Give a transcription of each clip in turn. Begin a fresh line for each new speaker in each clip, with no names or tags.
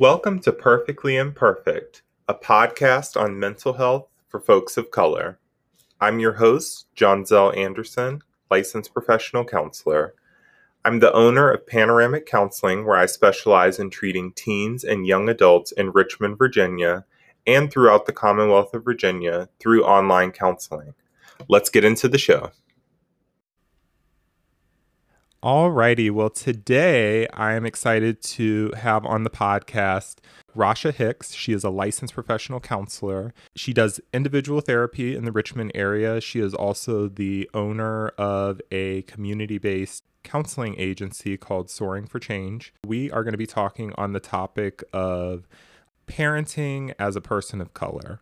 Welcome to Perfectly Imperfect, a podcast on mental health for folks of color. I'm your host, John Zell Anderson, licensed professional counselor. I'm the owner of Panoramic Counseling, where I specialize in treating teens and young adults in Richmond, Virginia, and throughout the Commonwealth of Virginia through online counseling. Let's get into the show. Alrighty, well, today I am excited to have on the podcast Rasha Hicks. She is a licensed professional counselor. She does individual therapy in the Richmond area. She is also the owner of a community based counseling agency called Soaring for Change. We are going to be talking on the topic of parenting as a person of color.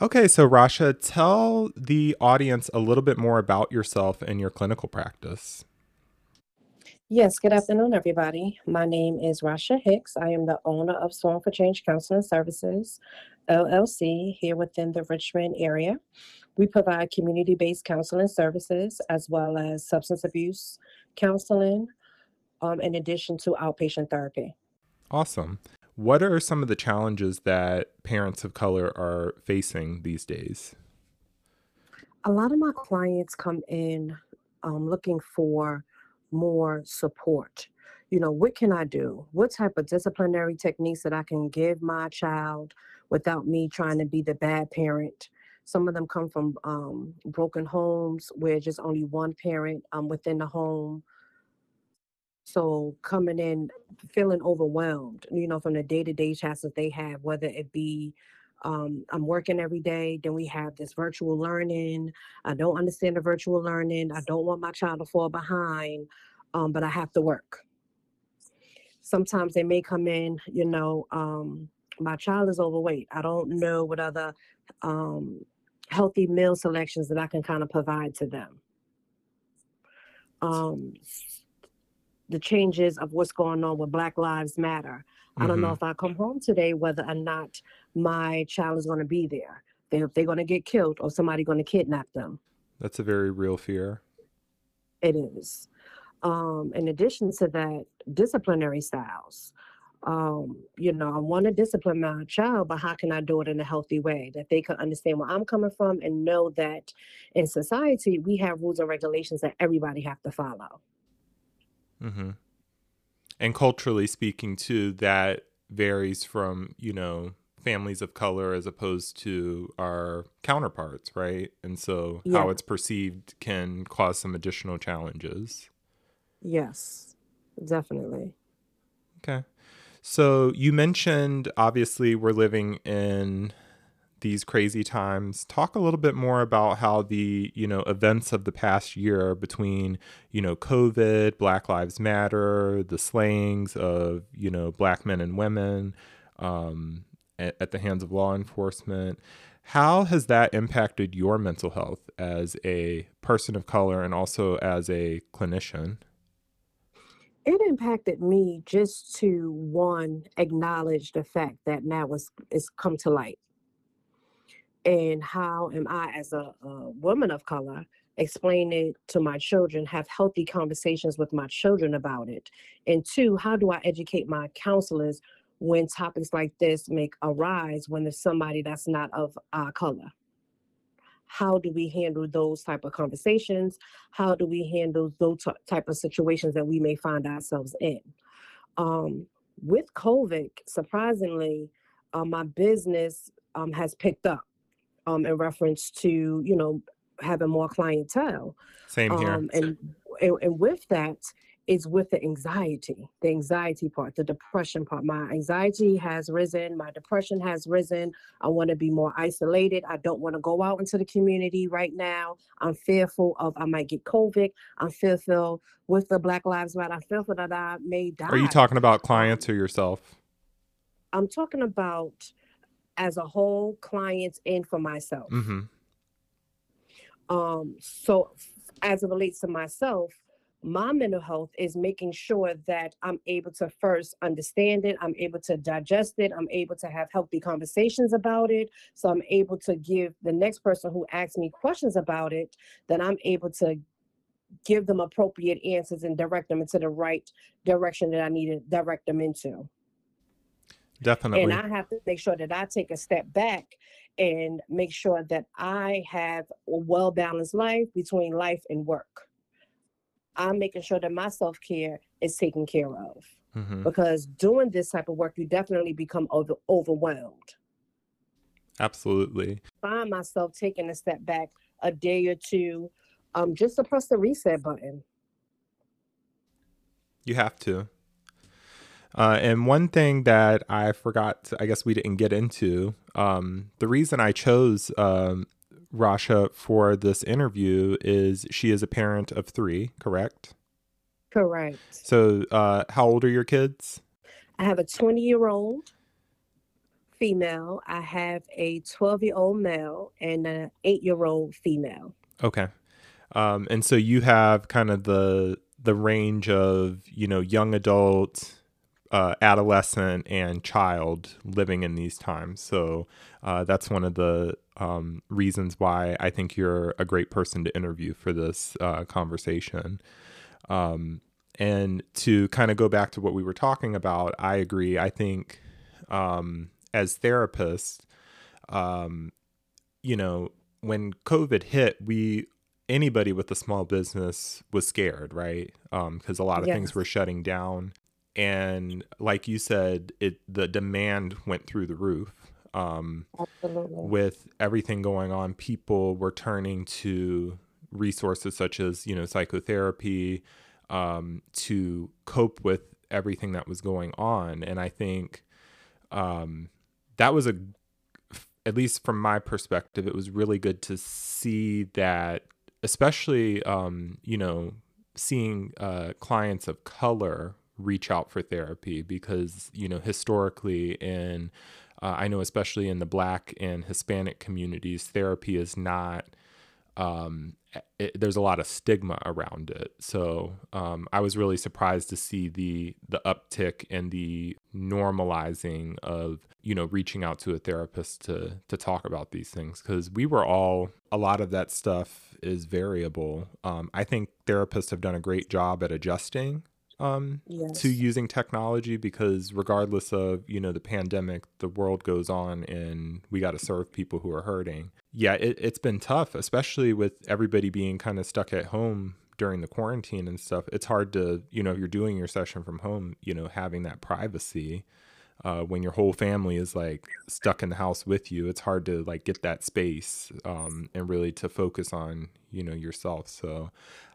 Okay, so Rasha, tell the audience a little bit more about yourself and your clinical practice.
Yes, good afternoon, everybody. My name is Rasha Hicks. I am the owner of Soaring for Change Counseling Services, LLC, here within the Richmond area. We provide community based counseling services as well as substance abuse counseling, um, in addition to outpatient therapy.
Awesome. What are some of the challenges that parents of color are facing these days?
A lot of my clients come in um, looking for more support. You know, what can I do? What type of disciplinary techniques that I can give my child without me trying to be the bad parent? Some of them come from um, broken homes where just only one parent um, within the home. So coming in feeling overwhelmed, you know, from the day to day tasks that they have, whether it be um, I'm working every day. Then we have this virtual learning. I don't understand the virtual learning. I don't want my child to fall behind, um, but I have to work. Sometimes they may come in, you know, um, my child is overweight. I don't know what other um, healthy meal selections that I can kind of provide to them. Um, the changes of what's going on with Black Lives Matter. I don't know mm-hmm. if I come home today whether or not my child is going to be there. They, if they're going to get killed or somebody going to kidnap them.
That's a very real fear.
It is. Um, in addition to that, disciplinary styles. Um, you know, I want to discipline my child, but how can I do it in a healthy way that they can understand where I'm coming from and know that in society we have rules and regulations that everybody have to follow.
Mm-hmm and culturally speaking too that varies from you know families of color as opposed to our counterparts right? And so yeah. how it's perceived can cause some additional challenges.
Yes definitely.
Okay. So you mentioned obviously we're living in these crazy times. Talk a little bit more about how the you know events of the past year between you know covid black lives matter the slayings of you know black men and women um, at, at the hands of law enforcement. How has that impacted your mental health as a person of color and also as a clinician?
It impacted me just to one acknowledge the fact that now it's, it's come to light and how am I, as a, a woman of color, explain it to my children, have healthy conversations with my children about it? And two, how do I educate my counselors when topics like this make arise when there's somebody that's not of our color? How do we handle those type of conversations? How do we handle those type of situations that we may find ourselves in? Um, with COVID, surprisingly, uh, my business um, has picked up um, in reference to you know having more clientele.
Same here.
Um, and, and and with that is with the anxiety, the anxiety part, the depression part. My anxiety has risen, my depression has risen. I want to be more isolated. I don't want to go out into the community right now. I'm fearful of I might get COVID. I'm fearful with the Black Lives Matter. I'm fearful that I may die.
Are you talking about clients or yourself?
I'm talking about as a whole, clients, and for myself. Mm-hmm. Um, so as it relates to myself, my mental health is making sure that I'm able to first understand it, I'm able to digest it, I'm able to have healthy conversations about it. So I'm able to give the next person who asks me questions about it, that I'm able to give them appropriate answers and direct them into the right direction that I need to direct them into.
Definitely.
And I have to make sure that I take a step back and make sure that I have a well balanced life between life and work. I'm making sure that my self care is taken care of
hmm
because doing this type of work, you definitely become over, overwhelmed.
Absolutely.
Find myself taking a step back a day or two, um, just to press the reset button.
You have to. Uh, and one thing that I forgot, to, I guess we didn't get into, um, the reason I chose um, Rasha for this interview is she is a parent of three, correct?
Correct.
So, uh, how old are your kids?
I have a 20 year old female. I have a 12 year old male and an eight year old female.
Okay. Um, and so you have kind of the the range of you know young adult, uh, adolescent, and child living in these times. So uh, that's one of the um, reasons why I think you're a great person to interview for this uh, conversation. Um, and to kind of go back to what we were talking about, I agree. I think um, as therapists, um, you know, when COVID hit, we anybody with a small business was scared, right? Because a lot of things were shutting down, and like you said, it the demand went through the roof. Um,
Absolutely.
with everything going on, people were turning to resources such as you know psychotherapy um, to cope with everything that was going on, and I think um, that was a at least from my perspective, it was really good to see that, especially, um, you know, seeing uh, clients of color reach out for therapy because, you know, historically, and uh, I know especially in the Black and Hispanic communities, therapy is not. Um, it, there's a lot of stigma around it, so um, I was really surprised to see the the uptick and the normalizing of you know reaching out to a therapist to to talk about these things because we were all a lot of that stuff is variable um, i think therapists have done a great job at adjusting um, to using technology because regardless of you know the pandemic the world goes on and we got to serve people who are hurting. Yeah it, it's been tough especially with everybody being kind of stuck at home during the quarantine and stuff. It's hard to you know if you're doing your session from home you know having that privacy uh, when your whole family is like stuck in the house with you it's hard to like get that space um, and really to focus on you know yourself so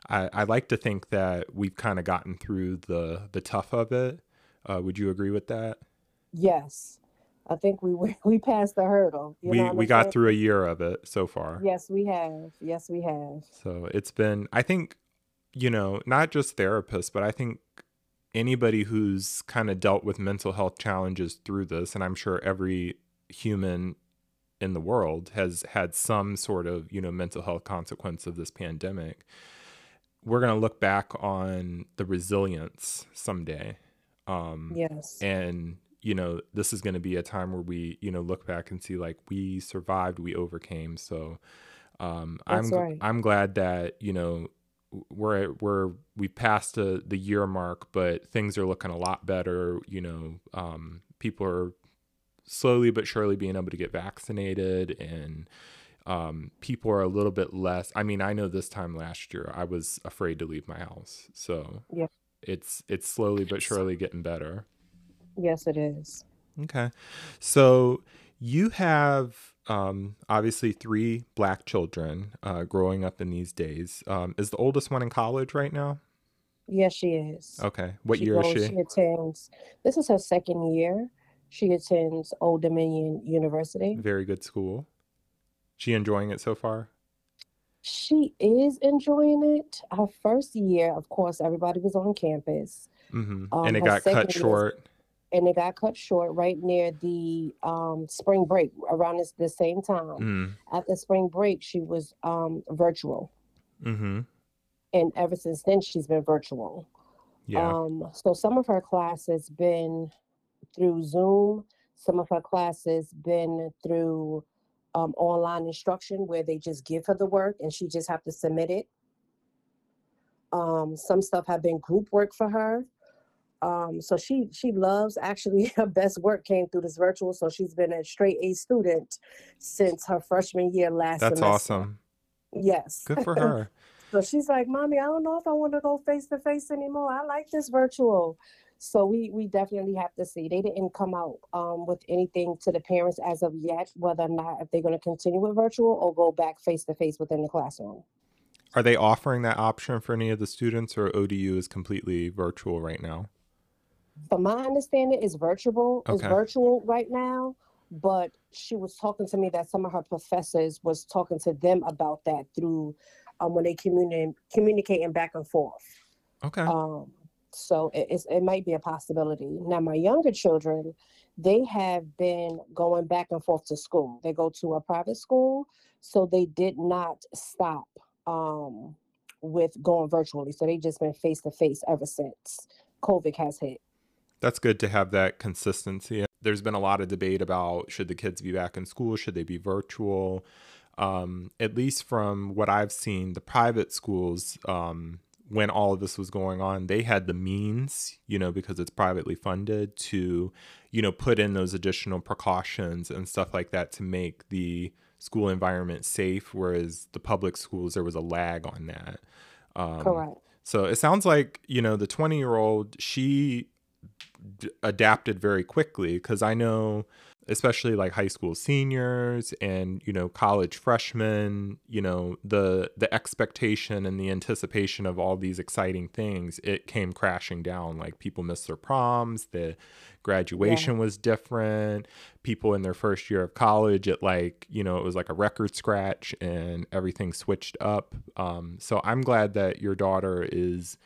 i, I like to think that we've kind of gotten through the the tough of it uh, would you agree with that
Yes. I think we we passed the hurdle. You
we we got
saying?
through a year of it so far
Yes, we have. Yes, we have.
So it's been, I think, you know, not just therapists, but I think anybody who's kind of dealt with mental health challenges through this, and I'm sure every human in the world has had some sort of, you know, mental health consequence of this pandemic. We're going to look back on the resilience someday. Um,
Yes.
and you know this is going to be a time where we you know look back and see like we survived we overcame so um i'm
right.
i'm glad that you know we're we're we passed the the year mark but things are looking a lot better you know um people are slowly but surely being able to get vaccinated and um people are a little bit less i mean i know this time last year i was afraid to leave my house so
Yeah.
it's it's slowly but surely getting better
Yes, it is.
Okay. So you have um, obviously three black children uh, growing up in these days. Um, is the oldest one in college right now?
Yes, she is.
Okay. What
She
year is she?
she attends, this is her second year. She attends Old Dominion University.
Very good school. She enjoying it so far?
She is enjoying it. Her first year, of course, everybody was on campus.
hmm
Um,
And it got cut
second year,
short.
And it got cut short right near the um, spring break, around this, the same time.
Mm.
After spring break, she was um, virtual,
Mm-hmm.
and ever since then, she's been virtual.
Yeah.
Um, so some of her classes been through Zoom. Some of her classes been through um, online instruction where they just give her the work and she just have to submit it. Um, some stuff have been group work for her. Um, so she she loves actually her best work came through this virtual. So she's been a straight A student since her freshman year last
That's
semester.
awesome.
Yes.
Good for her.
So she's like, Mommy, I don't know if I want to go face to face anymore. I like this virtual. So we we definitely have to see. They didn't come out um, with anything to the parents as of yet, whether or not if they're going to continue with virtual or go back face to face within the classroom.
Are they offering that option for any of the students, or ODU is completely virtual right now?
From my understanding, it's virtual.
Okay.
virtual right now. But she was talking to me that some of her professors was talking to them about that through um, when they communi- communicating back and forth.
Okay.
Um, so it, it's, it might be a possibility. Now, my younger children, they have been going back and forth to school. They go to a private school, so they did not stop um, with going virtually. So they just been face to face ever since COVID has hit.
That's good to have that consistency. There's been a lot of debate about should the kids be back in school, should they be virtual? Um, at least from what I've seen, the private schools, um, when all of this was going on, they had the means, you know, because it's privately funded to, you know, put in those additional precautions and stuff like that to make the school environment safe. Whereas the public schools, there was a lag on that. Um,
Correct.
so it sounds like, you know, the 20 year old, she d- adapted very quickly because I know, especially like high school seniors and you know college freshmen, you know the the expectation and the anticipation of all these exciting things, it came crashing down. Like people missed their proms, the graduation was different. People in their first year of college, it like you know it was like a record scratch and everything switched up. Um, so I'm glad that your daughter is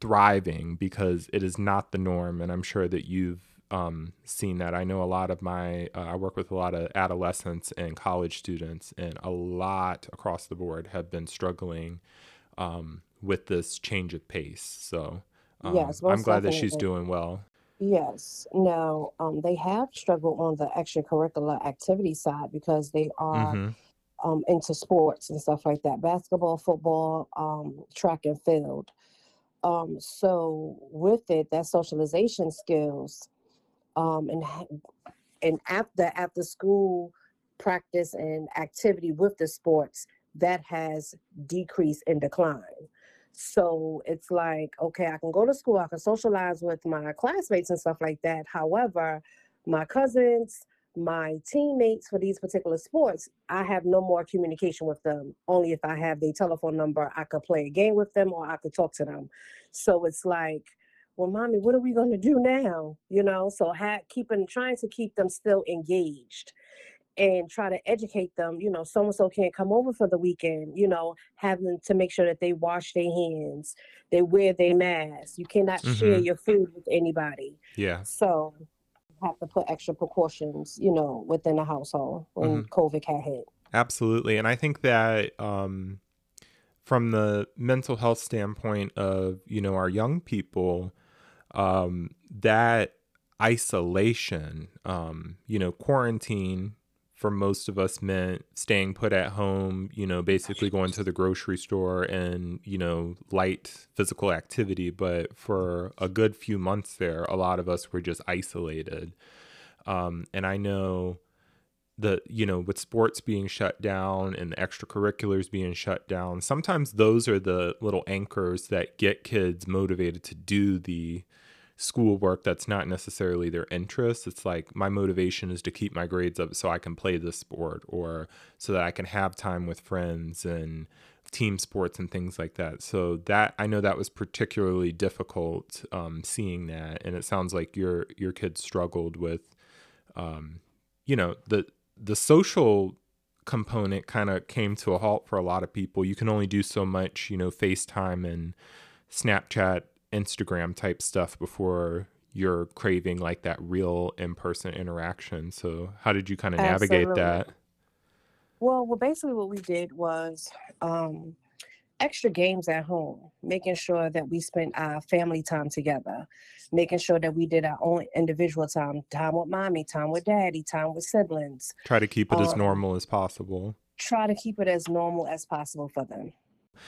thriving because it is not the norm and i'm sure that you've um, seen that. I know a lot of my uh, i work with a lot of adolescents and college students and a lot across the board have been struggling um, with this change of pace. So um,
Yes,
i'm glad that she's doing well.
Yes. Now, um, they have struggled on the extracurricular activity side because they are
hmm
um, into sports and stuff like that. Basketball, football, um, track and field. Um, so, with it, that socialization skills um, and, and after, after school practice and activity with the sports, that has decreased and declined. So it's like, okay, I can go to school, I can socialize with my classmates and stuff like that. However, my cousins, my teammates for these particular sports, I have no more communication with them. Only if I have their telephone number, I could play a game with them or I could talk to them. So it's like, well, mommy, what are we going to do now? You know, so ha- keeping, trying to keep them still engaged and try to educate them, you know, so and so can't come over for the weekend, you know, having to make sure that they wash their hands, they wear their masks. You cannot share
hmm
your food with anybody.
yeah
So have to put extra precautions, you know, within the household when
hmm
COVID had hit.
absolutely and i think that um, from the mental health standpoint of you know our young people um, that isolation, um, you know, quarantine for most of us meant staying put at home, you know, basically going to the grocery store and, you know, light physical activity. But for a good few months there, a lot of us were just isolated. Um, and I know the you know with sports being shut down and extracurriculars being shut down sometimes those are the little anchors that get kids motivated to do the schoolwork that's not necessarily their interest. It's like my motivation is to keep my grades up so i can play this sport or so that i can have time with friends and team sports and things like that. So that i know that was particularly difficult um, seeing that. And it sounds like your your kids struggled with um, you know the the social component kind of came to a halt for a lot of people. You can only do so much, you know, FaceTime and Snapchat, Instagram type stuff before you're craving like that real in-person interaction. So, how did you kind of navigate
Absolutely.
that?
Well, well, basically what we did was um, extra games at home, making sure that we spent our family time together, making sure that we did our own individual time, time with mommy, time with daddy, time with siblings.
Try to keep it as
Um,
normal as possible.
try to keep it as normal as possible for them.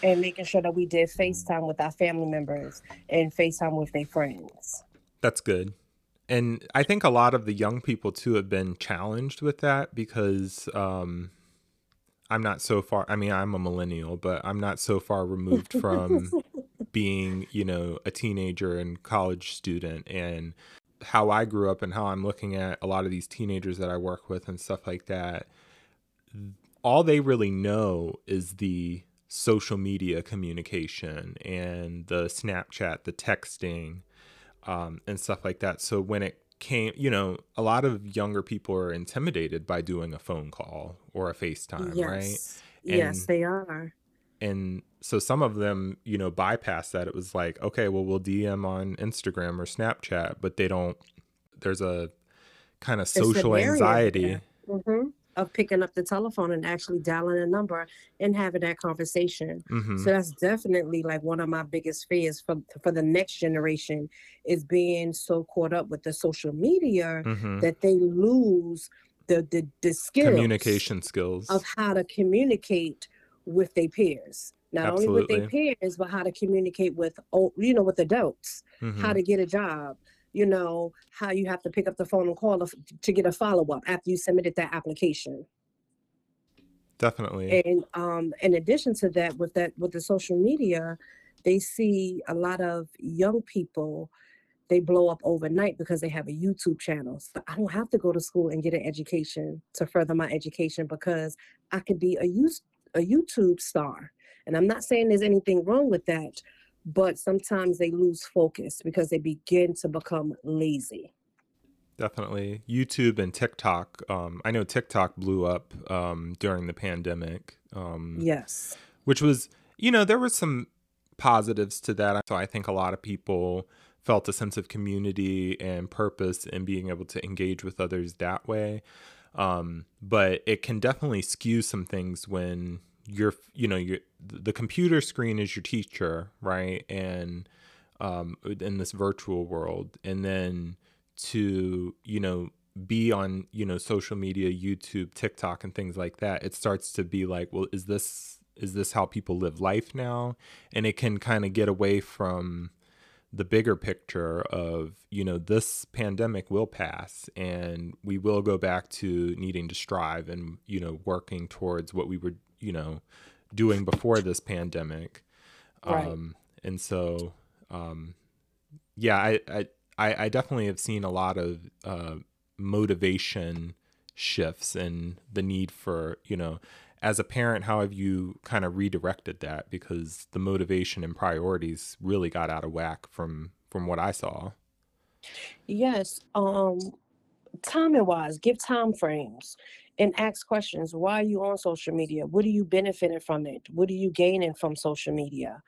And making sure that we did FaceTime with our family members and FaceTime with their friends.
That's good. And I think a lot of the young people too have been challenged with that because um, I'm not so far. I mean, I'm a millennial, but I'm not so far removed from being, you know, a teenager and college student. And how I grew up and how I'm looking at a lot of these teenagers that I work with and stuff like that, all they really know is the social media communication and the Snapchat, the texting, um, and stuff like that. So when it came, you know, a lot of younger people are intimidated by doing a phone call or a FaceTime, yes. right?
And, yes, they are.
And so some of them, you know, bypass that. It was like, okay, well, we'll DM on Instagram or Snapchat, but they don't. There's a kind of social anxiety.
Mm-hmm. Of picking up the telephone and actually dialing a number and having that conversation. Mm-hmm. So that's definitely like one of my biggest fears for for the next generation is being so caught up with the social media mm-hmm. that they lose the the, the skills
communication skills
of how to communicate with their peers not Absolutely. only with their peers, but how to communicate with, you know, with adults, mm-hmm. how to get a job, you know, how you have to pick up the phone and call to get a follow up after you submitted that application.
Definitely.
And um, in addition to that, with that, with the social media, they see a lot of young people they blow up overnight because they have a YouTube channel. So I don't have to go to school and get an education to further my education because I could be a, use a YouTube star and I'm not saying there's anything wrong with that, but sometimes they lose focus because they begin to become lazy.
Definitely. YouTube and TikTok. Um, I know TikTok blew up um, during the pandemic. Um,
yes.
Which was, you know, there were some positives to that. So I think a lot of people felt a sense of community and purpose in being able to engage with others that way. Um, but it can definitely skew some things when your you know your the computer screen is your teacher right? And um in this virtual world. And then to you know be on you know social media youtube tiktok and things like that it starts to be like well is this is this how people live life now? And it can kind of get away from the bigger picture of you know this pandemic will pass and we will go back to needing to strive and you know working towards what we were you know doing before this pandemic. Right. um and so um yeah I, I i definitely have seen a lot of uh motivation shifts and the need for you know as a parent how have you kind of redirected that? Because the motivation and priorities really got out of whack from from what i saw.
Yes um timing wise give time frames and ask questions. Why are you on social media? What are you benefiting from it? What are you gaining from social media?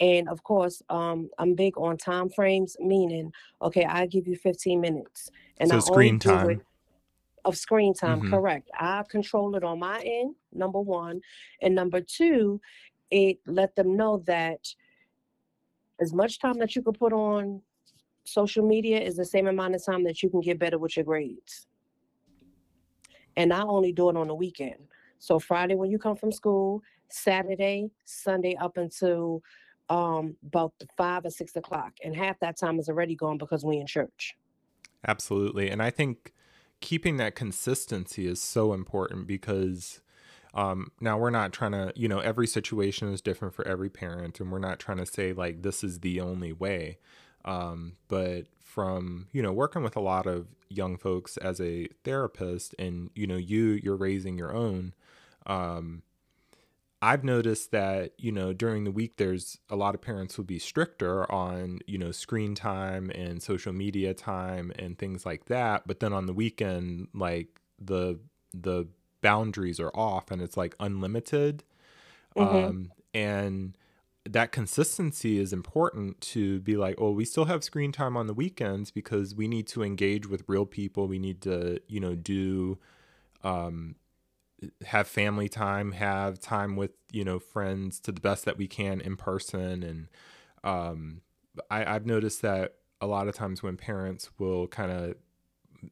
And of course, um, I'm big on time frames, meaning, okay, I give you 15 minutes. And
so I screen time.
Of screen time, mm-hmm. correct. I control it on my end, number one. And number two, it let them know that as much time that you can put on social media is the same amount of time that you can get better with your grades and I only do it on the weekend. So Friday when you come from school, Saturday, Sunday up until um, about five or six o'clock, and half that time is already gone because we in church.
Absolutely, and I think keeping that consistency is so important because um, now we're not trying to, you know, every situation is different for every parent, and we're not trying to say like this is the only way. Um, but from you know working with a lot of young folks as a therapist and you know you you're raising your own um, I've noticed that, you know, during the week, there's a lot of parents will be stricter on, you know, screen time and social media time and things like that. But then on the weekend, like the, the boundaries are off and it's like unlimited. Mm-hmm. Um, and that consistency is important to be like, oh, we still have screen time on the weekends because we need to engage with real people. We need to, you know, do, um, have family time, have time with, you know, friends to the best that we can in person. And um, I, I've noticed that a lot of times when parents will kind of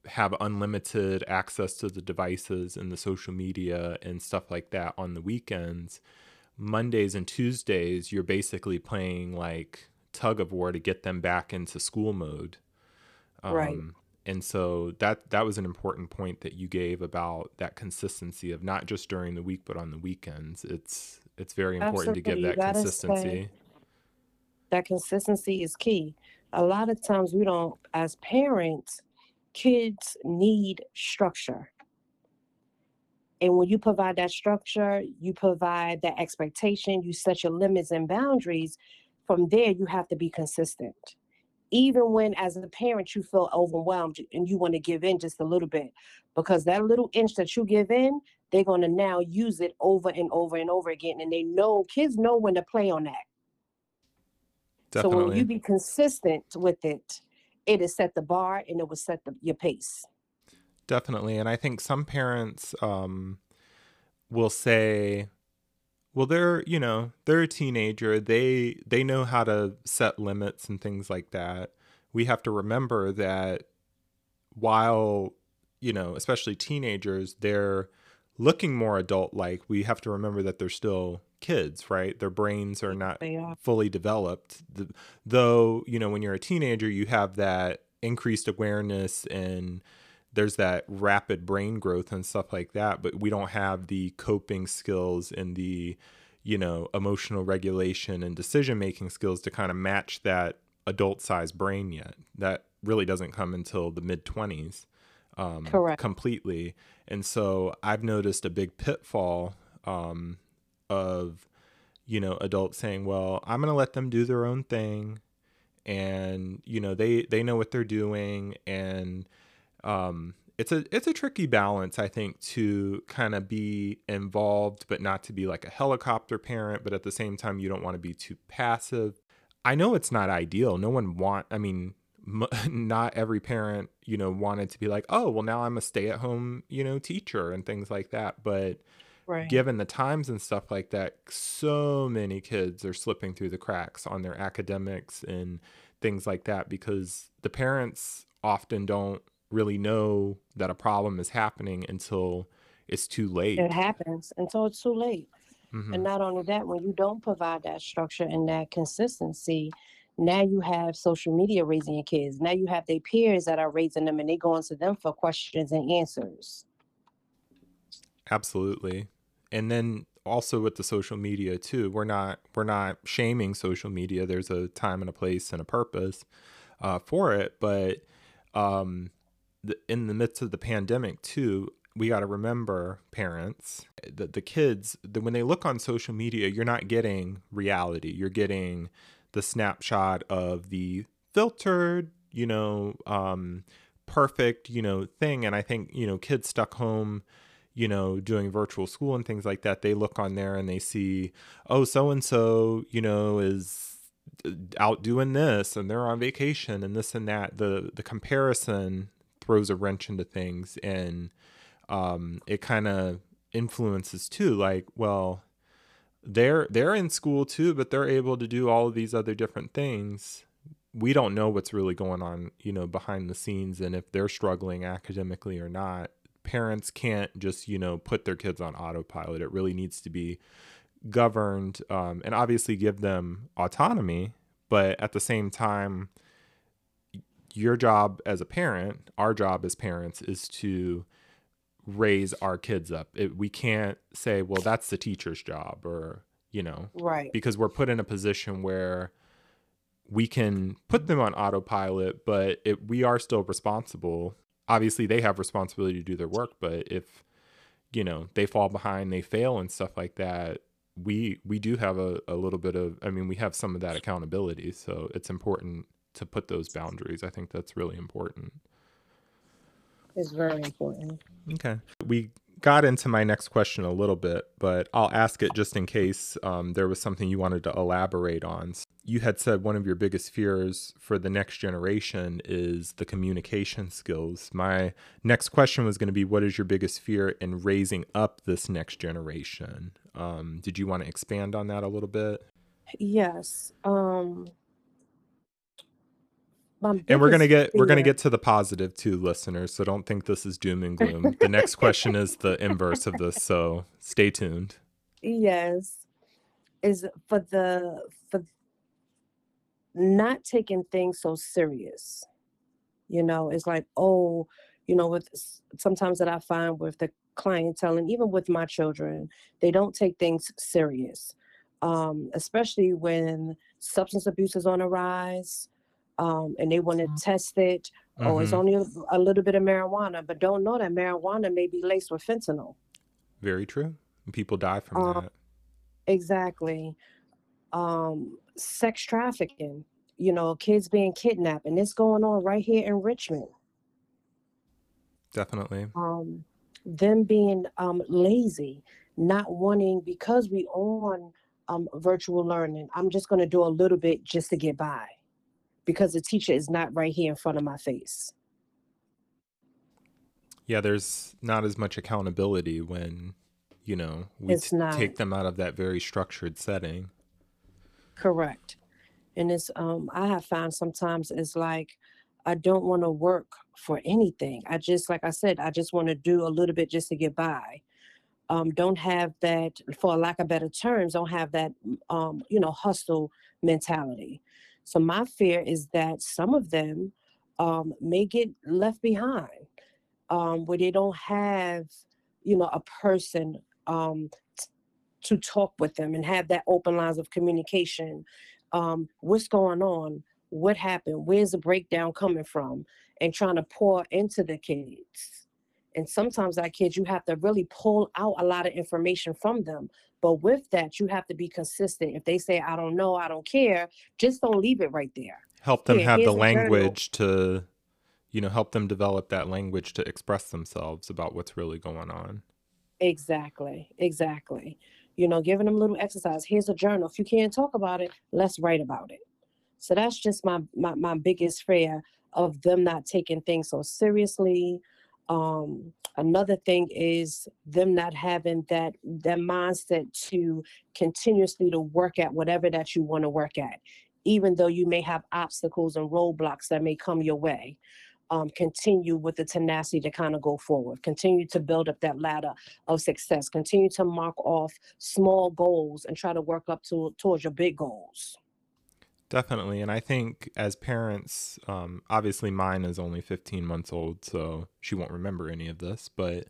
have unlimited access to the devices and the social media and stuff like that on the weekends Mondays and Tuesdays, you're basically playing like tug of war to get them back into school mode.
Um, right.
And so that that was an important point that you gave about that consistency of not just during the week but on the weekends. It's it's very important Absolutely. to give that consistency.
That consistency is key. A lot of times we don't, as parents, kids need structure. And when you provide that structure, you provide that expectation, you set your limits and boundaries. From there, you have to be consistent. Even when, as a parent, you feel overwhelmed and you want to give in just a little bit, because that little inch that you give in, they're going to now use it over and over and over again. And they know, kids know when to play on that. Definitely. So when you be consistent with it, it is set the bar and it will set the, your pace.
Definitely. And I think some parents um, will say, well, they're, you know, they're a teenager. They they know how to set limits and things like that. We have to remember that while, you know, especially teenagers, they're looking more adult like, we have to remember that they're still kids, right? Their brains are not are. fully developed. The, though, you know, when you're a teenager, you have that increased awareness and there's that rapid brain growth and stuff like that, but we don't have the coping skills and the, you know, emotional regulation and decision making skills to kind of match that adult sized brain yet. That really doesn't come until the mid 20s. Um,
Correct.
Completely. And so I've noticed a big pitfall um, of, you know, adults saying, well, I'm going to let them do their own thing. And, you know, they, they know what they're doing. And, um, it's a it's a tricky balance i think to kind of be involved but not to be like a helicopter parent but at the same time you don't want to be too passive i know it's not ideal no one want i mean m- not every parent you know wanted to be like oh well now i'm a stay at home you know teacher and things like that but right. given the times and stuff like that so many kids are slipping through the cracks on their academics and things like that because the parents often don't really know that a problem is happening until it's too late.
It happens until it's too late. Mm-hmm. And not only that, when you don't provide that structure and that consistency, now you have social media raising your kids. Now you have their peers that are raising them and they going to them for questions and answers.
Absolutely. And then also with the social media too, we're not we're not shaming social media. There's a time and a place and a purpose uh, for it, but um, the, in the midst of the pandemic too we got to remember parents that the kids that when they look on social media you're not getting reality. You're getting the snapshot of the filtered you know um, perfect you know thing. And i think you know kids stuck home you know doing virtual school and things like that they look on there and they see oh so and so you know is uh, out doing this and they're on vacation and this and that. The the comparison throws a wrench into things and um, it kind of influences too like well they're they're in school too but they're able to do all of these other different things. We don't know what's really going on you know behind the scenes and if they're struggling academically or not. Parents can't just you know put their kids on autopilot. It really needs to be governed um, and obviously give them autonomy but at the same time your job as a parent, our job as parents is to raise our kids up. It, we can't say, well, that's the teacher's job or, you know,
right.
Because we're put in a position where we can put them on autopilot, but it, we are still responsible. Obviously, they have responsibility to do their work, but if, you know, they fall behind, they fail and stuff like that, we we do have a, a little bit of I mean, we have some of that accountability. So it's important to put those boundaries. I think that's really important.
It's very important.
Okay. We got into my next question a little bit, but I'll ask it just in case um, there was something you wanted to elaborate on. You had said one of your biggest fears for the next generation is the communication skills. My next question was going to be what is your biggest fear in raising up this next generation? Um, did you want to expand on that a little bit?
Yes. Um,
and we're gonna get we're gonna get to the positive too, listeners. So don't think this is doom and gloom. the next question is the inverse of this. So stay tuned.
Yes. is for the for not taking things so serious. You know, it's like, oh, you know, with sometimes that I find with the clientele and even with my children, they don't take things serious. Um, especially when substance abuse is on a rise um, and they want to test it. Mm-hmm. Oh, it's only a, a, little bit of marijuana, but don't know that marijuana may be laced with fentanyl.
Very true. People die from um, that.
Exactly. Um, sex trafficking, you know, kids being kidnapped, and it's going on right here in Richmond.
Definitely.
Um, them being um, lazy, not wanting because we on um, virtual learning. I'm just going to do a little bit just to get by because the teacher is not right here in front of my face.
Yeah, there's not as much accountability when, you know, we t- take them out of that very structured setting.
Correct. And it's um I have found sometimes it's like I don't want to work for anything. I just like I said, I just want to do a little bit just to get by. Um, don't have that, for lack of better terms, don't have that, um, you know, hustle mentality. So my fear is that some of them um, may get left behind, um, where they don't have, you know, a person um, to talk with them and have that open lines of communication. Um, what's going on? What happened? Where's the breakdown coming from? And trying to pour into the kids. And sometimes that kids, you have to really pull out a lot of information from them. But with that, you have to be consistent. If they say, I don't know, I don't care, just don't leave it right there.
Help them Here, have the language to, you know, help them develop that language to express themselves about what's really going on.
Exactly. Exactly you know, giving them a little exercise. Here's a journal. If you can't talk about it, let's write about it. So that's just my my, my biggest fear of them not taking things so seriously. Um, another thing is them not having that that mindset to continuously to work at whatever that you want to work at, even though you may have obstacles and roadblocks that may come your way um, continue with the tenacity to kind of go forward, continue to build up that ladder of success, continue to mark off small goals and try to work up to towards your big goals.
Definitely. And I think as parents, um, obviously mine is only 15 months old, so she won't remember any of this. But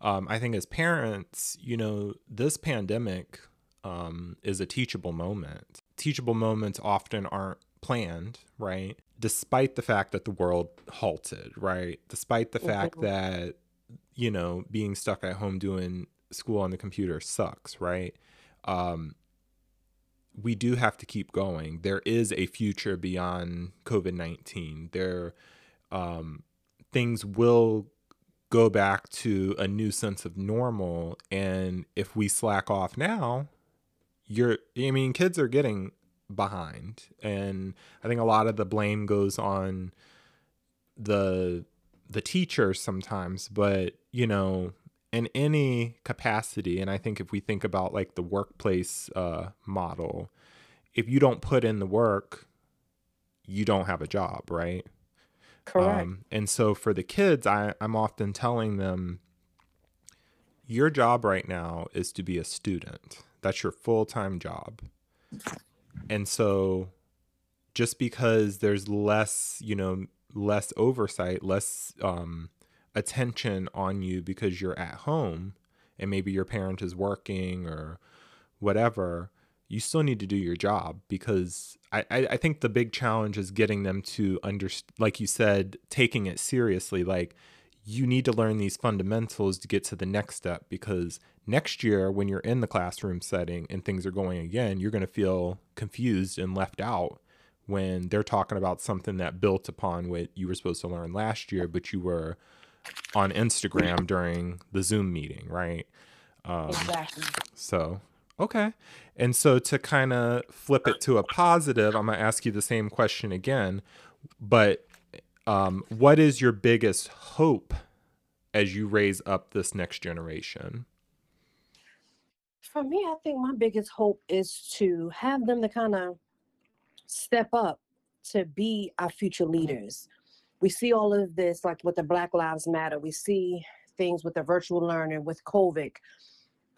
um, I think as parents, you know, this pandemic um, is a teachable moment. Teachable moments often aren't planned, right? despite the fact that the world halted, right? Despite the fact mm-hmm. that, you know, being stuck at home doing school on the computer sucks, right? Um, we do have to keep going. There is a future beyond COVID 19. There, um, things will go back to a new sense of normal. And if we slack off now, you're, I mean, kids are getting behind. And I think a lot of the blame goes on the the teachers sometimes, but you know, in any capacity, and I think if we think about like the workplace uh, model, if you don't put in the work, you don't have a job, right?
Correct. Um,
and so for the kids, I, I'm often telling them, your job right now is to be a student. That's your full time job. And so just because there's less, you know, less oversight, less um, attention on you because you're at home and maybe your parent is working or whatever, you still need to do your job because I, I, I think the big challenge is getting them to understand, like you said, taking it seriously. Like, you need to learn these fundamentals to get to the next step because next year when you're in the classroom setting and things are going again you're going to feel confused and left out when they're talking about something that built upon what you were supposed to learn last year but you were on instagram during the zoom meeting right
um, exactly
so okay and so to kind of flip it to a positive i'm going to ask you the same question again but um, what is your biggest hope as you raise up this next generation?
For me, I think my biggest hope is to have them to kind of step up to be our future leaders. We see all of this, like with the Black Lives Matter. We see things with the virtual learning, with COVID.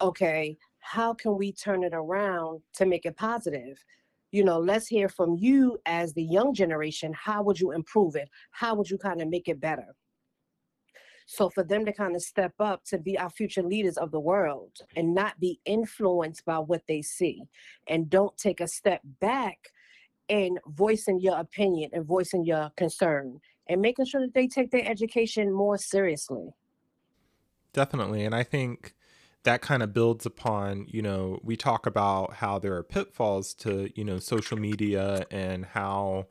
Okay, how can we turn it around to make it positive? You know, let's hear from you as the young generation. How would you improve it? How would you kind of make it better? So for them to kind of step up to be our future leaders of the world and not be influenced by what they see and don't take a step back in voicing your opinion and voicing your concern and making sure that they take their education more seriously.
Definitely. And I think that kind of builds upon, you know, we talk about how there are pitfalls to, you know, social media and how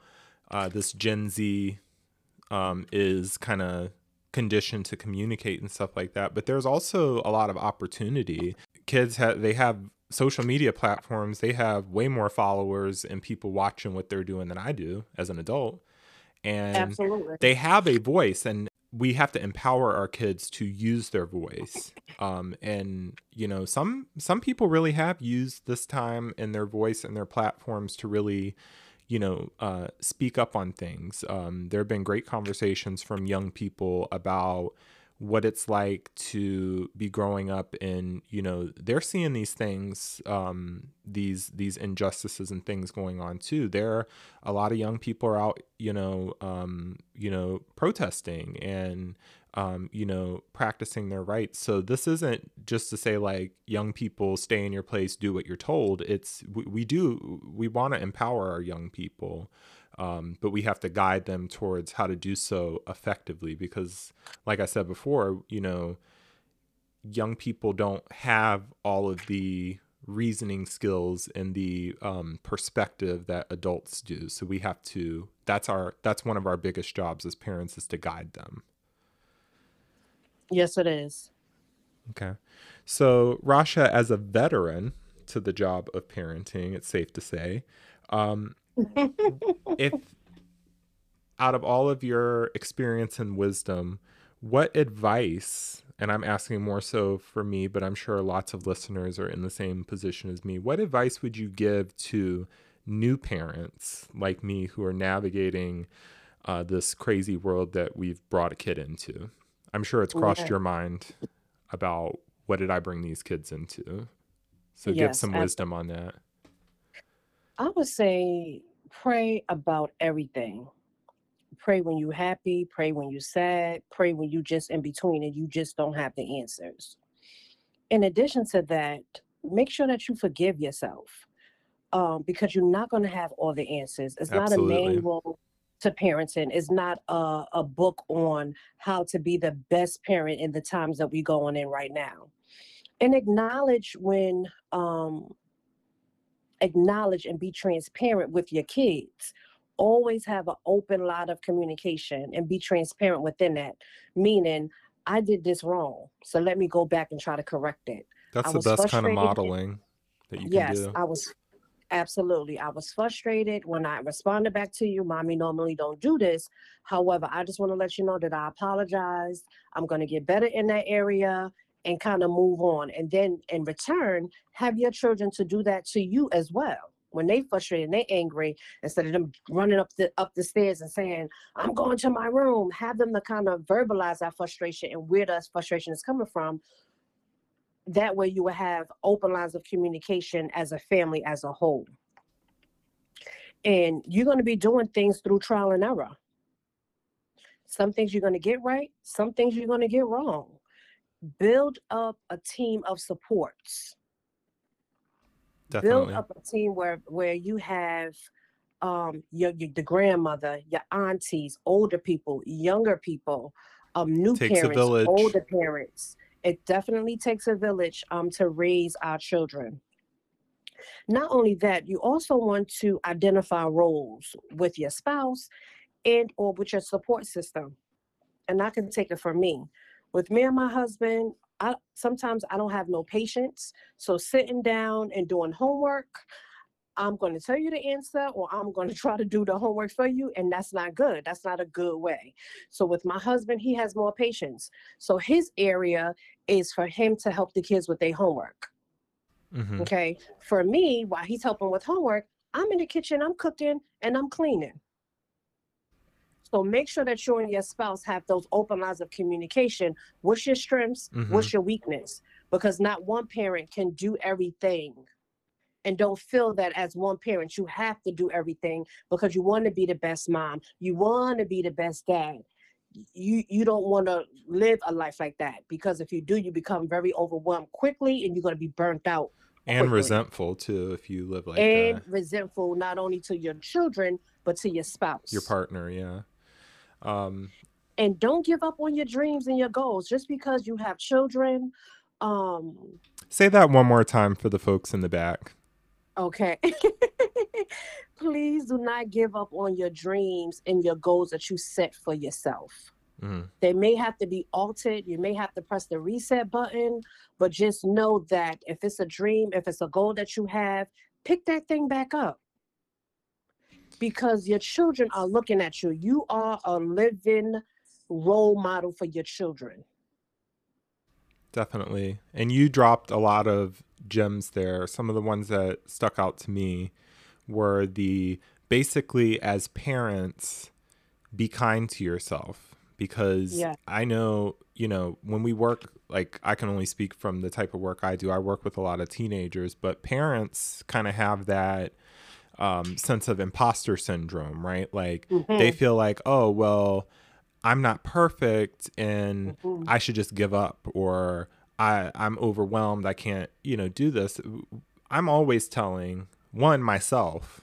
uh, this Gen Z um, is kind of conditioned to communicate and stuff like that. But there's also a lot of opportunity. Kids have, they have social media platforms, they have way more followers and people watching what they're doing than I do as an adult. And
Absolutely.
they have a voice and we have to empower our kids to use their voice um, and you know some some people really have used this time and their voice and their platforms to really you know uh, speak up on things um, there have been great conversations from young people about what it's like to be growing up in you know they're seeing these things um these these injustices and things going on too. There are a lot of young people are out you know um you know protesting and um you know practicing their rights. So this isn't just to say like young people stay in your place do what you're told. It's we, we do we want to empower our young people um, but we have to guide them towards how to do so effectively because like i said before you know young people don't have all of the reasoning skills and the um, perspective that adults do. So we have to that's our that's one of our biggest jobs as parents is to guide them.
Yes it is.
Okay. So rasha as a veteran to the job of parenting it's safe to say um, if out of all of your experience and wisdom, what advice, and I'm asking more so for me, but I'm sure lots of listeners are in the same position as me, what advice would you give to new parents like me who are navigating uh, this crazy world that we've brought a kid into? I'm sure it's crossed your mind about what did I bring these kids into? So yes, give some wisdom on that.
I would say pray about everything. Pray when you're happy, pray when you're sad, pray when you're just in between and you just don't have the answers. In addition to that, make sure that you forgive yourself um, because you're not going to have all the answers. It's Absolutely. not a manual to parenting. It's not a, a book on how to be the best parent in the times that we're going in right now. And acknowledge when um, acknowledge and be transparent with your kids. Always have an open line of communication and be transparent within that meaning i did this wrong so let me go back and try to correct it.
That's the best kind of modeling that you
yes,
can do.
I was absolutely i was frustrated when i responded back to you mommy normally don't do this. However i just want to let you know that i apologize. I'm going to get better in that area and kind of move on. And then in return, have your children to do that to you as well. When they frustrated and they angry, instead of them running up the up the stairs and saying, I'm going to my room, have them to kind of verbalize that frustration and where that frustration is coming from. That way you will have open lines of communication as a family as a whole. And you're going to be doing things through trial and error. Some things you're going to get right, some things you're going to get wrong build up a team of supports.
Definitely.
Build up a team where where you have um your, your the grandmother, your aunties, older people, younger people, um new takes parents, older parents. It definitely takes a village um to raise our children. Not only that, you also want to identify roles with your spouse and or with your support system. And I can take it from me with me and my husband, I sometimes I don't have no patience. So sitting down and doing homework, I'm going to tell you the answer or I'm going to try to do the homework for you and that's not good. That's not a good way. So with my husband, he has more patience. So his area is for him to help the kids with their homework. Mm-hmm. Okay? For me, while he's helping with homework, I'm in the kitchen, I'm cooking and I'm cleaning. So make sure that you and your spouse have those open lines of communication. What's your strengths? Mm-hmm. What's your weakness? because not one parent can do everything and don't feel that as one parent you have to do everything because you want to be the best mom you want to be the best dad you you don't want to live a life like that because if you do you become very overwhelmed quickly and you're going to be burnt out
and
quickly.
resentful too if you live like
and
that And
resentful not only to your children but to your spouse
your partner yeah um
and don't give up on your dreams and your goals. Just because you have children um
say that one more time for the folks in the back.
Okay. Please do not give up on your dreams and your goals that you set for yourself.
Mhm.
they may have to be altered. You may have to press the reset button but just know that if it's a dream if it's a goal that you have pick that thing back up because your children are looking at you you are a living role model for your children
Definitely. And you dropped a lot of gems there. Some of the ones that stuck out to me were the basically as parents, be kind to yourself because
Yeah.
I know, you know, when we work, like I can only speak from the type of work I do. I work with a lot of teenagers, but parents kind of have that um, sense of imposter syndrome, right? Like they
Mhm,
feel like, oh, well, I'm not perfect and
mhm.
I should just give up or I I'm overwhelmed I can't you know do this I'm always telling one myself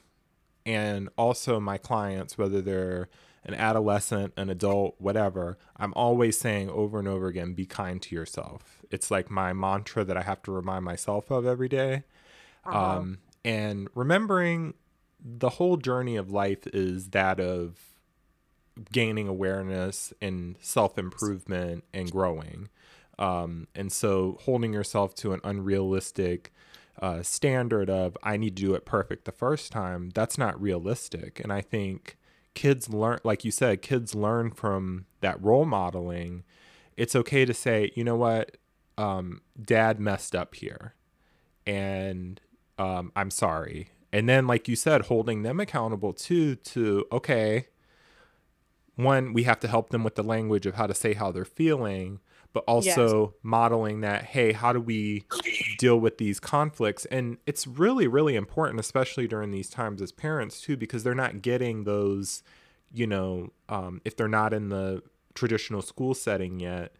and also my clients whether they're an adolescent an adult whatever I'm always saying over and over again be kind to yourself it's like my mantra that I have to remind myself of every day
Uh-huh.
um, and remembering the whole journey of life is that of gaining awareness and self improvement and growing. Um, and so holding yourself to an unrealistic uh, standard of I need to do it perfect the first time, that's not realistic. And I think kids learn, like you said, kids learn from that role modeling. It's okay to say, you know what, um, dad messed up here and um, I'm sorry. And then, like you said, holding them accountable too to, okay, one, we have to help them with the language of how to say how they're feeling, but also modeling that, hey, how do we deal with these conflicts? And it's really, really important, especially during these times as parents too, because they're not getting those, you know, um, if they're not in the traditional school setting yet,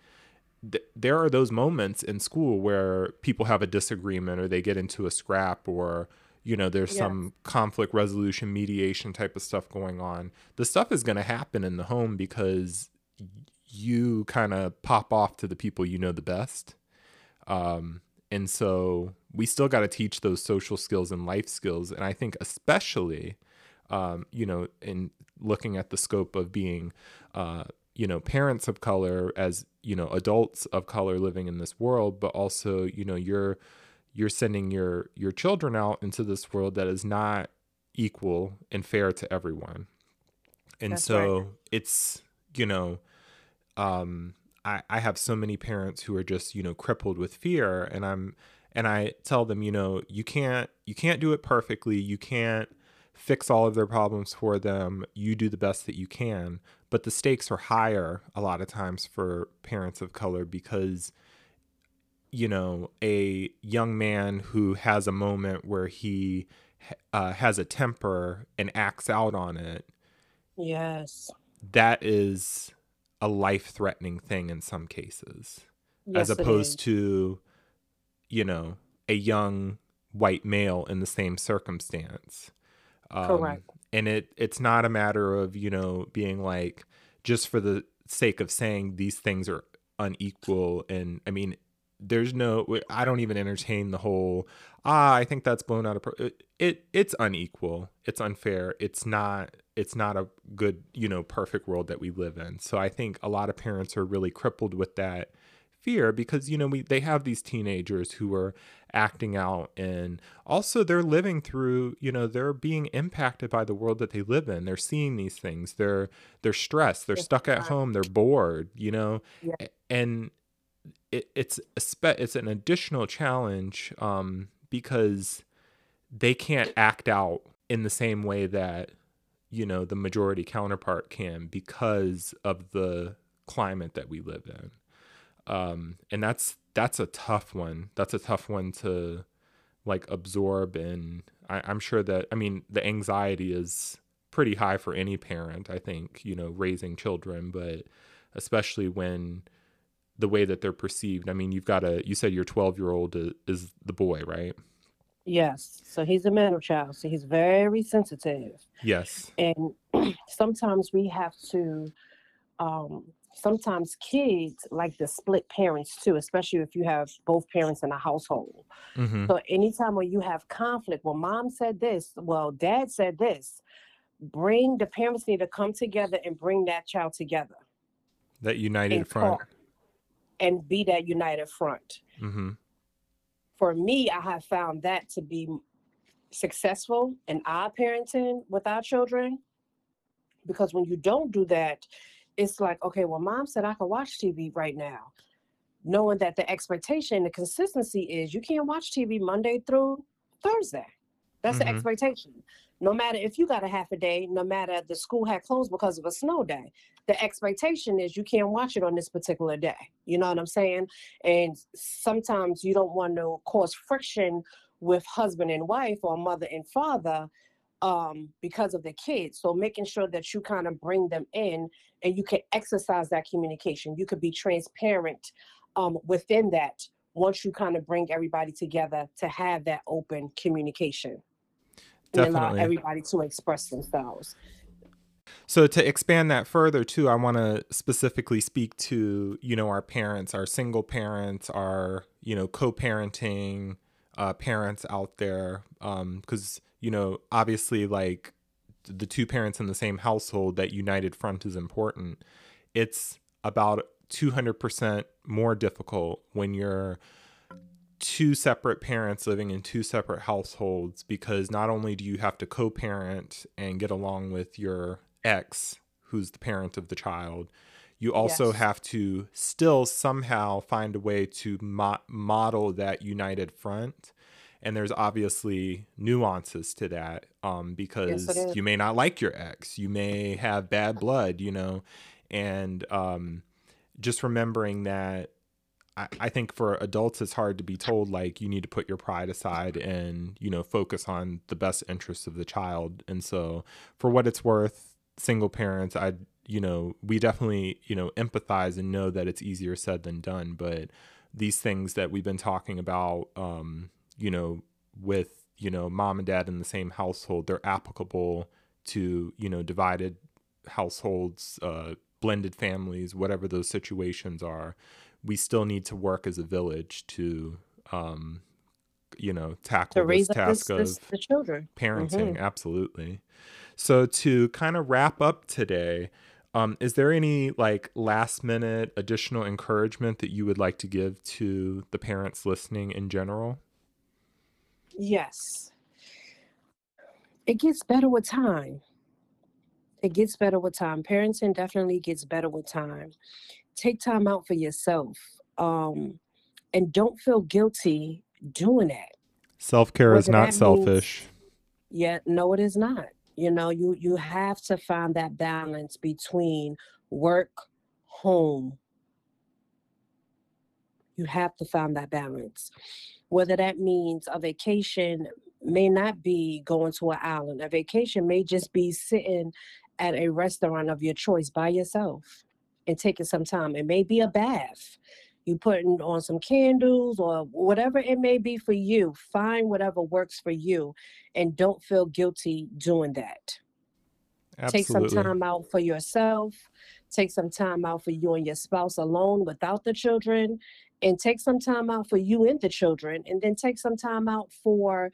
th- there are those moments in school where people have a disagreement or they get into a scrap or you know there's
Yes.
some conflict resolution mediation type of stuff going on. The stuff is going to happen in the home because you kind of pop off to the people you know the best. Um, and so we still got to teach those social skills and life skills. And i think especially um, you know in looking at the scope of being uh, you know parents of color as you know adults of color living in this world but also you know you're you're sending your your children out into this world that is not equal and fair to everyone. And
That's
so
right.
it's you know um I, I have so many parents who are just you know crippled with fear and i'm and i tell them you know you can't you can't do it perfectly. You can't fix all of their problems for them. You do the best that you can. But the stakes are higher a lot of times for parents of color because you know a young man who has a moment where he uh, has a temper and acts out on it.
Yes.
That is a life threatening thing in some cases
yes
as opposed to you know a young white male in the same circumstance. Um,
Correct.
and it it's not a matter of you know being like just for the sake of saying these things are unequal and i mean there's no i don't even entertain the whole ah i think that's blown out of pro-. it, it it's unequal. It's unfair. It's not it's not a good you know perfect world that we live in. So i think a lot of parents are really crippled with that fear because you know we they have these teenagers who are acting out and also they're living through you know they're being impacted by the world that they live in. They're seeing these things. They're they're stressed. They're stuck at home. They're bored you know?
Yeah.
And it, it's a spe- it's an additional challenge um because they can't act out in the same way that you know the majority counterpart can because of the climate that we live in. Um and that's that's a tough one. That's a tough one to like absorb and I, i'm sure that i mean the anxiety is pretty high for any parent i think you know raising children but especially when the way that they're perceived i mean you've got a you said your 12 year old is the boy right
Yes. So he's a middle child. So he's very sensitive.
yes
And sometimes we have to, um, sometimes kids like to split parents too, especially if you have both parents in a household.
hmm
So anytime when you have conflict, well, mom said this, well, dad said this, bring the parents need to come together and bring that child together
that united front
talk and be that united front.
hmm
for me, I have found that to be successful in our parenting with our children. Because when you don't do that, it's like, okay, well, mom said I can watch TV right now. Knowing that the expectation, the consistency is you can't watch TV Monday through Thursday. That's the
Mhm.
expectation. No matter if you got a half a day, no matter the school had closed because of a snow day, the expectation is you can't watch it on this particular day. You know what I'm saying? And sometimes you don't want to cause friction with husband and wife or mother and father um, because of the kids. So making sure that you kind of bring them in and you can exercise that communication. You could be transparent um, within that once you kind of bring everybody together to have that open communication and allow
definitely
everybody to express themselves.
So to expand that further too, I want to specifically speak to, you know, our parents, our single parents, our, you know, co-parenting uh, parents out there. Um, cause, you know, obviously like the two parents in the same household, that united front is important. It's about 200% more difficult when you're two separate parents living in two separate households because not only do you have to co-parent and get along with your ex who's the parent of the child you also
Yes.
have to still somehow find a way to mo- model that united front and there's obviously nuances to that um, because
is.
you may not like your ex you may have bad blood you know and um, just remembering that I, I think for adults it's hard to be told like you need to put your pride aside and you know focus on the best interests of the child. And so for what it's worth single parents i you know we definitely you know empathize and know that it's easier said than done. But these things that we've been talking about um you know with you know mom and dad in the same household they're applicable to you know divided households uh blended families whatever those situations are we still need to work as a village to um you know tackle
To
this
this,
task
this,
of
the children.
parenting absolutely so to kind of wrap up today um, is there any like last minute additional encouragement that you would like to give to the parents listening in general
Yes. It gets better with time. It gets better with time. Parenting definitely gets better with time. Take time out for yourself. Um, and don't feel guilty doing that.
self-care is not
that means
selfish
Yeah, no, it is not. You know, you you have to find that balance between work, home. You have to find that balance. Whether that means a vacation may not be going to an island. A vacation may just be sitting at a restaurant of your choice by yourself and taking some time. It may be a bath. You putting on some candles or whatever it may be for you. Find whatever works for you and don't feel guilty doing that. Take some time out for yourself. Take some time out for you and your spouse alone without the children. And take some time out for you and the children. And then take some time out for,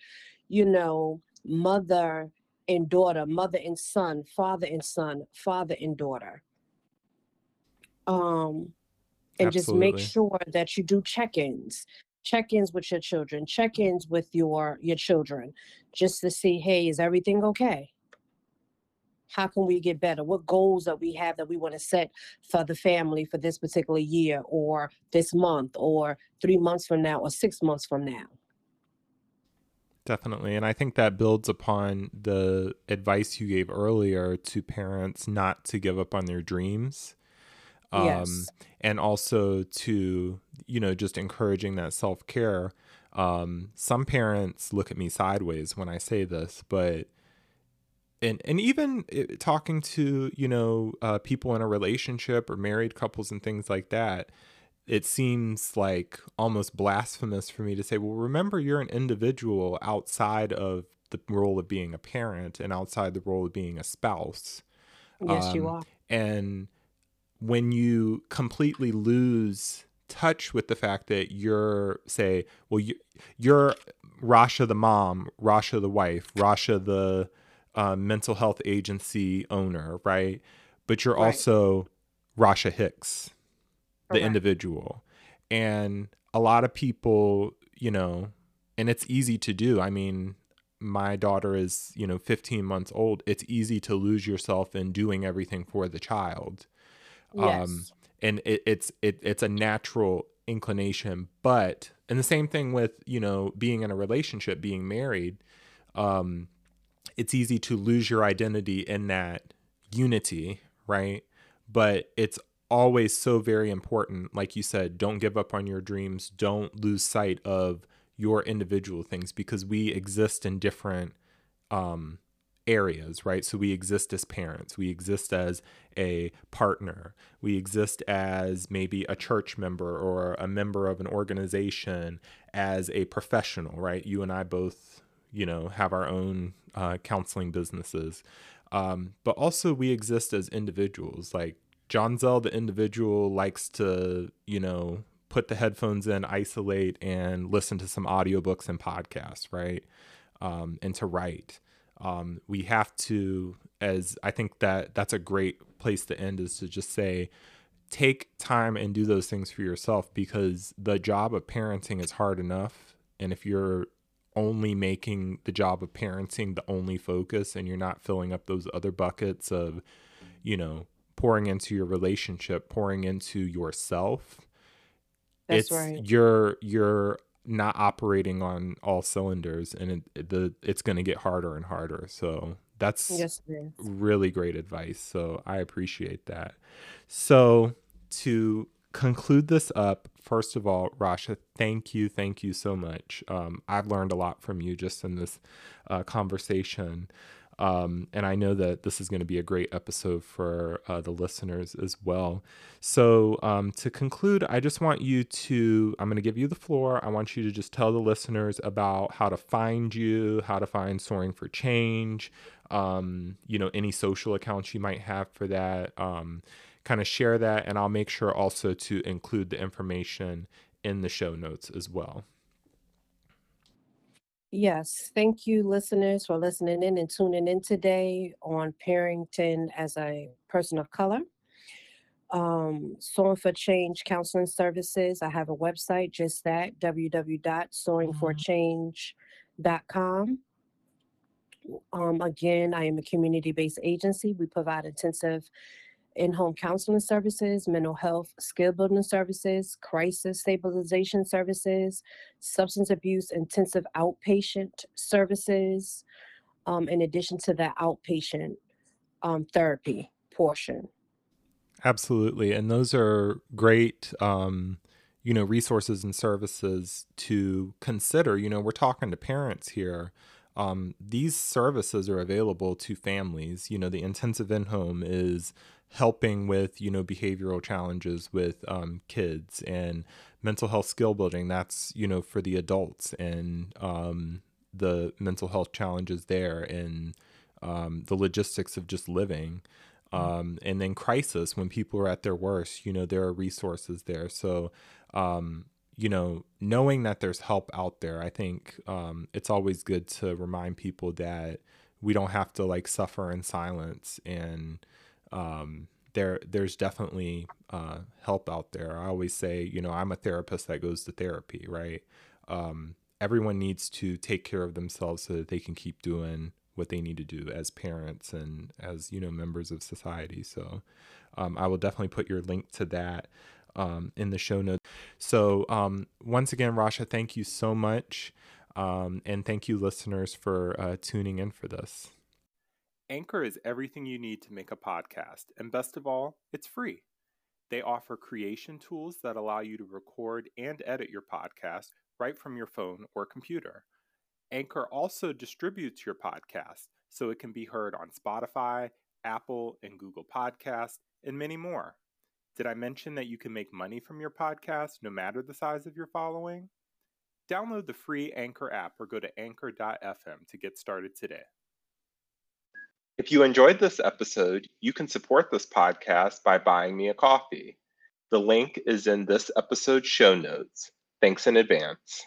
you know, mother and daughter, mother and son, father and son, father and daughter. Um, and just make sure that you do check-ins. Check-ins with your children. Check-ins with your your children just to see hey is everything okay? How can we get better? What goals that we have that we want to set for the family for this particular year or this month or three months from now or six months from now?
Definitely. And I think that builds upon the advice you gave earlier to parents not to give up on their dreams. Um,
Yes.
and also to, you know, just encouraging that self care. Um, some parents look at me sideways when I say this, but and and even i- talking to you know uh, people in a relationship or married couples and things like that it seems like almost blasphemous for me to say well remember you're an individual outside of the role of being a parent and outside the role of being a spouse
Yes, you
um,
are.
and when you completely lose touch with the fact that you're say well you, you're rasha the mom rasha the wife rasha the uh, mental health agency owner right? But you're
Right.
also rasha hicks the
Correct.
individual. And a lot of people you know and it's easy to do. I mean my daughter is you know 15 months old. It's easy to lose yourself in doing everything for the child um
Yes.
and it, it's it, it's a natural inclination but and the same thing with you know being in a relationship being married um it's easy to lose your identity in that unity right but it's always so very important like you said don't give up on your dreams don't lose sight of your individual things because we exist in different um areas right? So we exist as parents. We exist as a partner. We exist as maybe a church member or a member of an organization as a professional right? You and i both you know have our own uh, counseling businesses. Um, but also we exist as individuals. Like john zell the individual likes to you know put the headphones in isolate and listen to some audiobooks and podcasts right? Um, and to write um, we have to as i think that that's a great place to end is to just say take time and do those things for yourself because the job of parenting is hard enough and if you're only making the job of parenting the only focus and you're not filling up those other buckets of you know pouring into your relationship pouring into yourself
That's
it's
right.
you're you're not operating on all cylinders and it, the it's going to get harder and harder so that's
Yes,
really great advice. So I appreciate that. So to conclude this up, first of all, Rasha, thank you, thank you so much. Um, I've learned a lot from you just in this uh, conversation. Um, and I know that this is going to be a great episode for uh, the listeners as well. So, um, to conclude, I just want you to, I'm going to give you the floor. I want you to just tell the listeners about how to find you, how to find Soaring for Change, um, you know, any social accounts you might have for that. Um, kind of share that, and I'll make sure also to include the information in the show notes as well.
Yes, thank you, listeners, for listening in and tuning in today on parenting as a person of color. Um, Soaring for Change Counseling Services. I have a website, just that www.soaringforchange.com. Um, again, I am a community based agency. We provide intensive in home counseling services, mental health skill building services, crisis stabilization services, substance abuse intensive outpatient services, um, in addition to the outpatient um, therapy portion.
Absolutely. And those are great, um, you know, resources and services to consider. You know, we're talking to parents here. Um, these services are available to families. You know, the intensive in home is helping with, you know, behavioral challenges with um, kids and mental health skill building. That's, you know, for the adults and um, the mental health challenges there and um, the logistics of just living. Um, and then crisis when people are at their worst you know there are resources there. So um, you know knowing that there's help out there i think um, it's always good to remind people that we don't have to like suffer in silence and um, there there's definitely uh, help out there. I always say you know i'm a therapist that goes to therapy right? Um, everyone needs to take care of themselves so that they can keep doing what they need to do as parents and as you know members of society. So um, i will definitely put your link to that um, in the show notes. So um, once again rasha thank you so much. Um, and thank you listeners for uh, tuning in for this anchor is everything you need to make a podcast and best of all it's free They offer creation tools that allow you to record and edit your podcast right from your phone or computer. Anchor also distributes your podcast so it can be heard on Spotify, Apple, and Google Podcasts, and many more. Did I mention that you can make money from your podcast no matter the size of your following? Download the free Anchor app or go to anchor.fm to get started today.
If you enjoyed this episode, you can support this podcast by buying me a coffee. The link is in this episode's show notes. Thanks in advance.